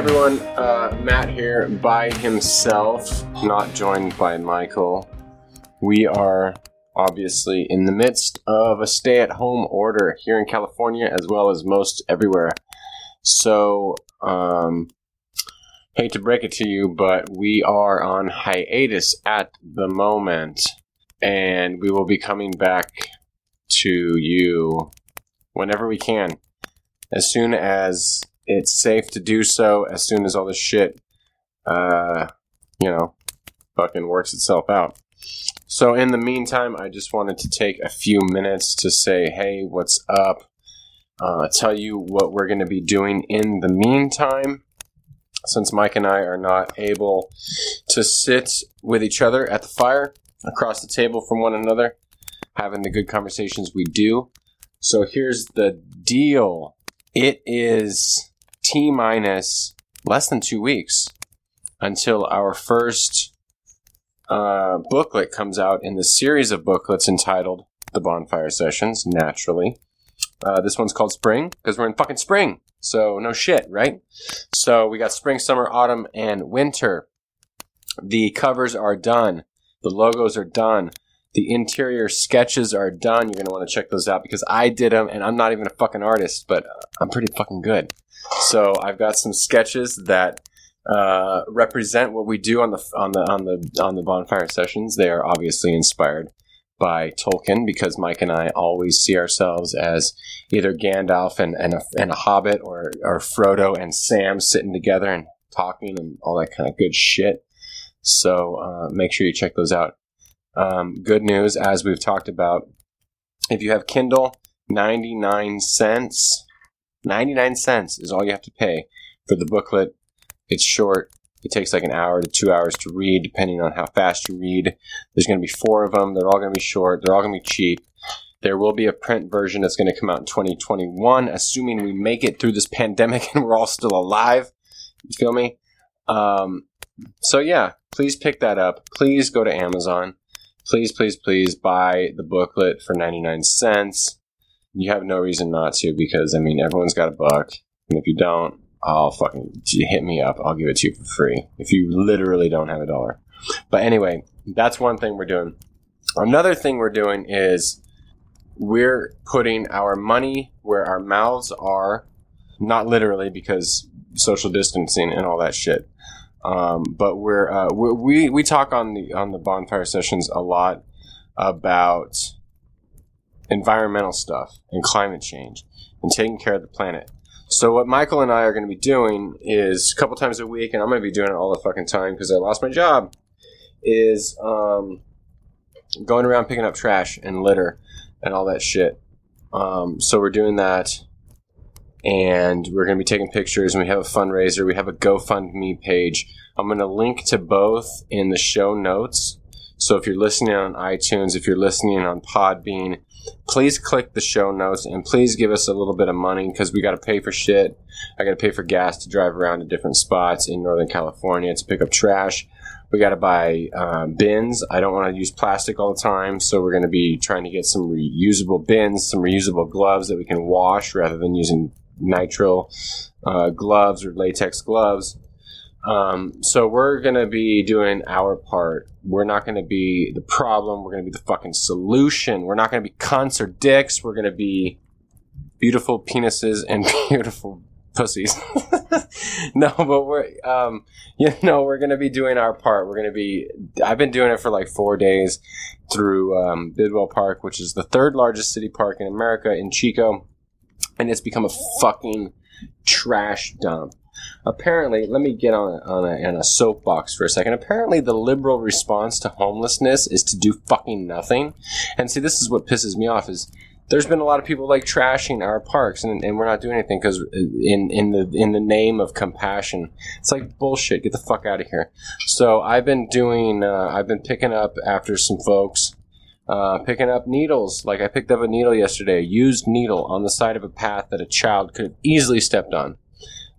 everyone, uh, Matt here by himself, not joined by Michael. We are obviously in the midst of a stay at home order here in California as well as most everywhere. So, um, hate to break it to you, but we are on hiatus at the moment, and we will be coming back to you whenever we can. As soon as it's safe to do so, as soon as all this shit, uh, you know, fucking works itself out. So, in the meantime, I just wanted to take a few minutes to say, hey, what's up? Uh, tell you what we're going to be doing in the meantime. Since Mike and I are not able to sit with each other at the fire across the table from one another, having the good conversations we do. So, here's the deal it is T minus less than two weeks until our first uh, booklet comes out in the series of booklets entitled The Bonfire Sessions, naturally. Uh, this one's called Spring because we're in fucking spring. So, no shit, right? So, we got spring, summer, autumn, and winter. The covers are done, the logos are done. The interior sketches are done. You're going to want to check those out because I did them and I'm not even a fucking artist, but I'm pretty fucking good. So I've got some sketches that uh, represent what we do on the on the on the on the bonfire sessions. They are obviously inspired by Tolkien because Mike and I always see ourselves as either Gandalf and, and, a, and a Hobbit or, or Frodo and Sam sitting together and talking and all that kind of good shit. So uh, make sure you check those out. Um, good news, as we've talked about, if you have Kindle, 99 cents. 99 cents is all you have to pay for the booklet. It's short. It takes like an hour to two hours to read, depending on how fast you read. There's going to be four of them. They're all going to be short. They're all going to be cheap. There will be a print version that's going to come out in 2021, assuming we make it through this pandemic and we're all still alive. You feel me? Um, so, yeah, please pick that up. Please go to Amazon please, please, please buy the booklet for 99 cents. You have no reason not to because, I mean, everyone's got a buck. And if you don't, I'll fucking hit me up. I'll give it to you for free if you literally don't have a dollar. But anyway, that's one thing we're doing. Another thing we're doing is we're putting our money where our mouths are, not literally because social distancing and all that shit. Um, but we're, uh, we we talk on the on the bonfire sessions a lot about environmental stuff and climate change and taking care of the planet. So what Michael and I are going to be doing is a couple times a week, and I'm going to be doing it all the fucking time because I lost my job. Is um, going around picking up trash and litter and all that shit. Um, so we're doing that and we're going to be taking pictures and we have a fundraiser we have a gofundme page. I'm going to link to both in the show notes. So if you're listening on itunes if you're listening on podbean please click the show notes and please give us a little bit of money because we got to pay for shit. I got to pay for gas to drive around to different spots in northern california to pick up trash. We got to buy uh, bins. I don't want to use plastic all the time, so we're going to be trying to get some reusable bins, some reusable gloves that we can wash rather than using nitrile uh, gloves or latex gloves. Um, so we're to be doing our part. We're not to be the problem. We're to be the fucking solution. We're not to be cunts or dicks. We're to be beautiful penises and beautiful pussies. no, but we're, um, you know, we're to be doing our part. We're to be, I've been doing it for like four days through, um, Bidwell Park, which is the third largest city park in America in Chico and it's become a fucking trash dump. Apparently, let me get on on, a, on a soapbox for a second. Apparently, the liberal response to homelessness is to do fucking nothing. And see, this is what pisses me off: is there's been a lot of people like trashing our parks, and, and we're not doing anything because in in the in the name of compassion, it's like bullshit. Get the fuck out of here. So I've been doing, uh, I've been picking up after some folks uh, picking up needles. Like I picked up a needle yesterday, a used needle on the side of a path that a child could have easily stepped on.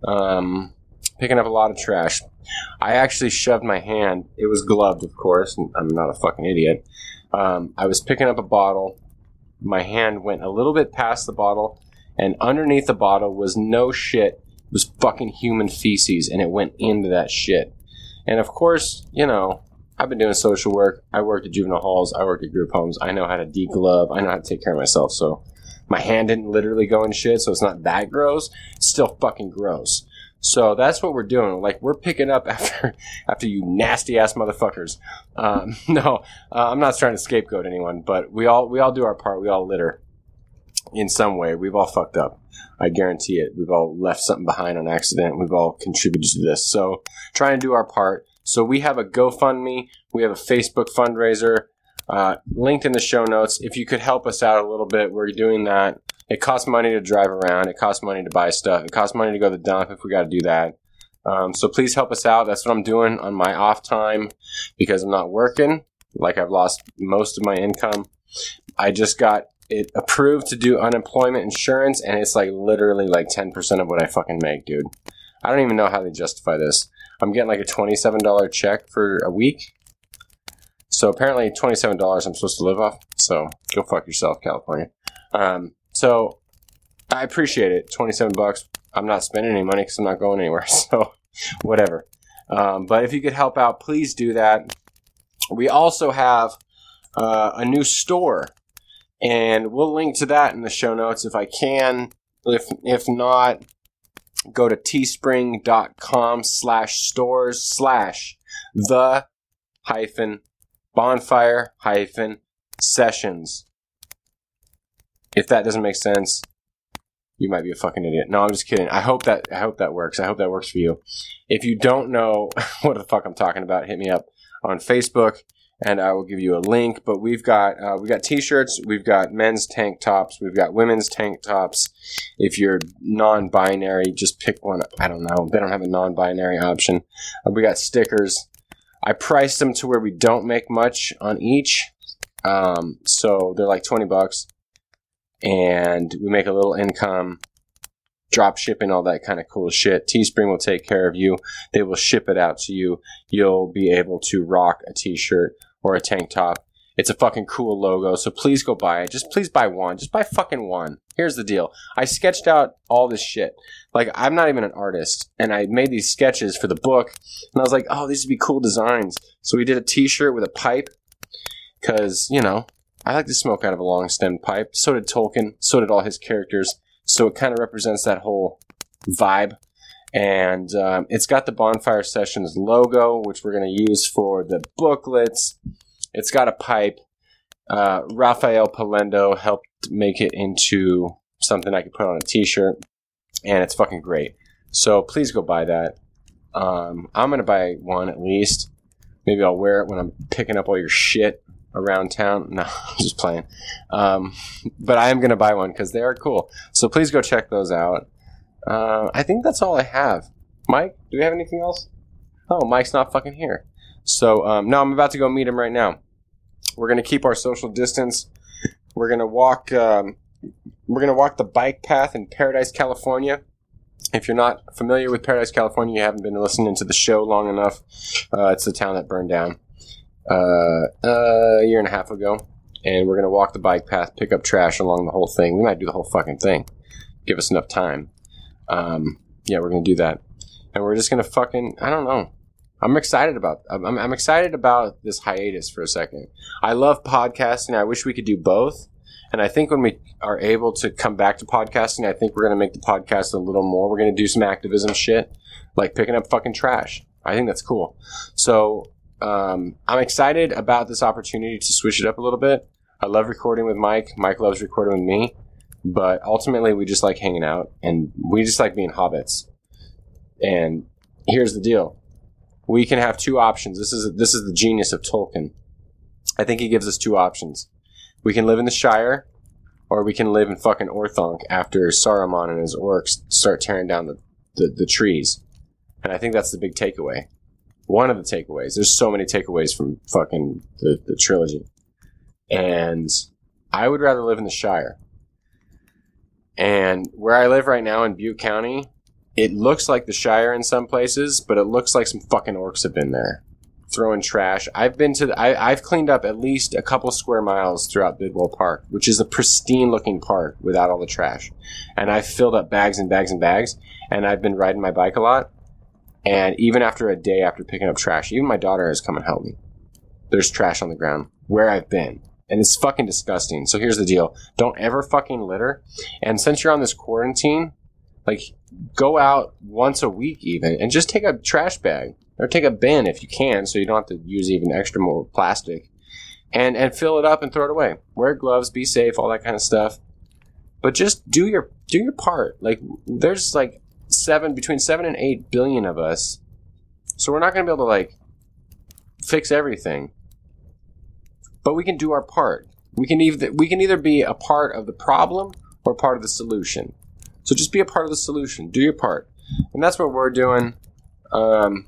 Um, picking up a lot of trash. I actually shoved my hand. It was gloved, of course. I'm not a fucking idiot. Um, I was picking up a bottle. My hand went a little bit past the bottle, and underneath the bottle was no shit It was fucking human feces, and it went into that shit. And of course, you know, I've been doing social work. I worked at juvenile halls. I worked at group homes. I know how to deglove. I know how to take care of myself. So my hand didn't literally go in shit, so it's not that gross. It's still fucking gross. So that's what we're doing. Like we're picking up after after you nasty ass motherfuckers. Um, no, uh, I'm not trying to scapegoat anyone, but we all we all do our part. We all litter in some way. We've all fucked up. I guarantee it. We've all left something behind on accident. We've all contributed to this. So trying to do our part. So we have a GoFundMe. We have a Facebook fundraiser uh, linked in the show notes. If you could help us out a little bit, we're doing that. It costs money to drive around. It costs money to buy stuff. It costs money to go to the dump if we got to do that. Um, so please help us out. That's what I'm doing on my off time because I'm not working. Like I've lost most of my income. I just got it approved to do unemployment insurance, and it's like literally like 10% of what I fucking make, dude. I don't even know how they justify this. I'm getting like a $27 check for a week. So apparently, $27 I'm supposed to live off. So go fuck yourself, California. Um, so I appreciate it. 27 bucks. I'm not spending any money because I'm not going anywhere. So whatever. Um, but if you could help out, please do that. We also have uh, a new store and we'll link to that in the show notes if I can. If if not, go to teespring.com slash stores slash the hyphen bonfire hyphen sessions. If that doesn't make sense, you might be a fucking idiot. No, I'm just kidding. I hope that I hope that works. I hope that works for you. If you don't know what the fuck I'm talking about, hit me up on Facebook and I will give you a link. But we've got uh, we got t-shirts, we've got men's tank tops, we've got women's tank tops. If you're non-binary, just pick one. I don't know. They don't have a non-binary option. Uh, we got stickers. I priced them to where we don't make much on each, um, so they're like twenty bucks, and we make a little income drop shipping, all that kind of cool shit. Teespring will take care of you. They will ship it out to you. You'll be able to rock a t-shirt or a tank top. It's a fucking cool logo, so please go buy it. Just please buy one. Just buy fucking one. Here's the deal. I sketched out all this shit. Like, I'm not even an artist, and I made these sketches for the book, and I was like, oh, these would be cool designs. So we did a t shirt with a pipe, because, you know, I like to smoke out of a long stemmed pipe. So did Tolkien. So did all his characters. So it kind of represents that whole vibe. And um, it's got the Bonfire Sessions logo, which we're going to use for the booklets. It's got a pipe. Uh, Rafael Polendo helped make it into something I could put on a t shirt. And it's fucking great. So please go buy that. Um, I'm going to buy one at least. Maybe I'll wear it when I'm picking up all your shit around town. No, I'm just playing. Um, but I am going to buy one because they are cool. So please go check those out. Uh, I think that's all I have. Mike, do we have anything else? Oh, Mike's not fucking here. So, um, no, I'm about to go meet him right now. We're to keep our social distance. We're to walk, um, we're to walk the bike path in Paradise, California. If you're not familiar with Paradise, California, you haven't been listening to the show long enough. Uh, it's the town that burned down uh, a year and a half ago, and we're gonna walk the bike path, pick up trash along the whole thing. We might do the whole fucking thing. Give us enough time. Um, yeah, we're gonna do that, and we're just gonna fucking. I don't know. I'm excited about. I'm, I'm excited about this hiatus for a second. I love podcasting. I wish we could do both. And I think when we are able to come back to podcasting, I think we're going to make the podcast a little more. We're going to do some activism shit, like picking up fucking trash. I think that's cool. So um, I'm excited about this opportunity to switch it up a little bit. I love recording with Mike. Mike loves recording with me. But ultimately, we just like hanging out and we just like being hobbits. And here's the deal we can have two options. This is, this is the genius of Tolkien. I think he gives us two options. We can live in the Shire, or we can live in fucking Orthanc after Saruman and his orcs start tearing down the, the, the trees. And I think that's the big takeaway one of the takeaways. There's so many takeaways from fucking the, the trilogy. And I would rather live in the Shire. And where I live right now in Butte County, it looks like the Shire in some places, but it looks like some fucking orcs have been there throwing trash. I've been to the, I, I've cleaned up at least a couple square miles throughout Bidwell Park, which is a pristine looking park without all the trash. And I've filled up bags and bags and bags. And I've been riding my bike a lot. And even after a day after picking up trash, even my daughter has come and helped me. There's trash on the ground where I've been. And it's fucking disgusting. So here's the deal. Don't ever fucking litter. And since you're on this quarantine, like go out once a week even and just take a trash bag or take a bin if you can so you don't have to use even extra more plastic and and fill it up and throw it away wear gloves be safe all that kind of stuff but just do your do your part like there's like seven between seven and eight billion of us so we're not going to be able to like fix everything but we can do our part we can either we can either be a part of the problem or part of the solution so just be a part of the solution do your part and that's what we're doing um,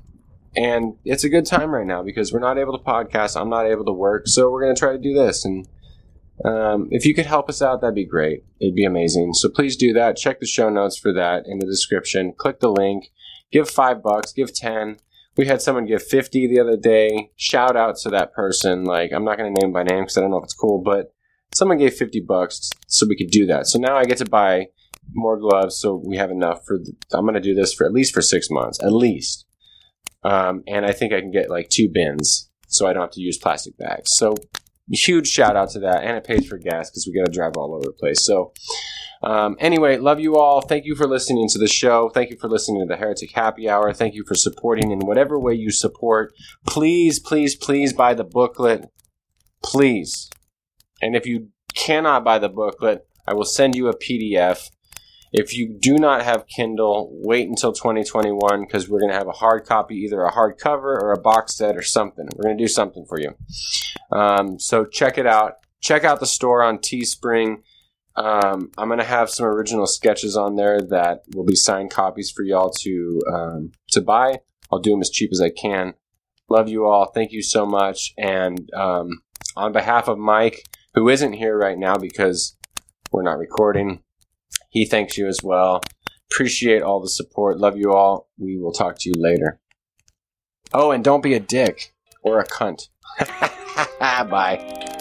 and it's a good time right now because we're not able to podcast. I'm not able to work, so we're going to try to do this. And um, if you could help us out, that'd be great. It'd be amazing. So please do that. Check the show notes for that in the description. Click the link. Give five bucks. Give ten. We had someone give fifty the other day. Shout out to that person. Like I'm not going to name by name because I don't know if it's cool, but someone gave fifty bucks so we could do that. So now I get to buy more gloves so we have enough for. The, I'm going to do this for at least for six months, at least. Um, and I think I can get like two bins so I don't have to use plastic bags. So huge shout out to that. And it pays for gas because we got to drive all over the place. So um, anyway, love you all. Thank you for listening to the show. Thank you for listening to the Heretic Happy Hour. Thank you for supporting in whatever way you support. Please, please, please buy the booklet. Please. And if you cannot buy the booklet, I will send you a PDF if you do not have Kindle, wait until 2021 because we're going to have a hard copy, either a hardcover or a box set or something. We're going to do something for you. Um, so check it out. Check out the store on Teespring. Um, I'm to have some original sketches on there that will be signed copies for y'all to um, to buy. I'll do them as cheap as I can. Love you all. Thank you so much. And um, on behalf of Mike, who isn't here right now because we're not recording, he thanks you as well. Appreciate all the support. Love you all. We will talk to you later. Oh, and don't be a dick or a cunt. Bye.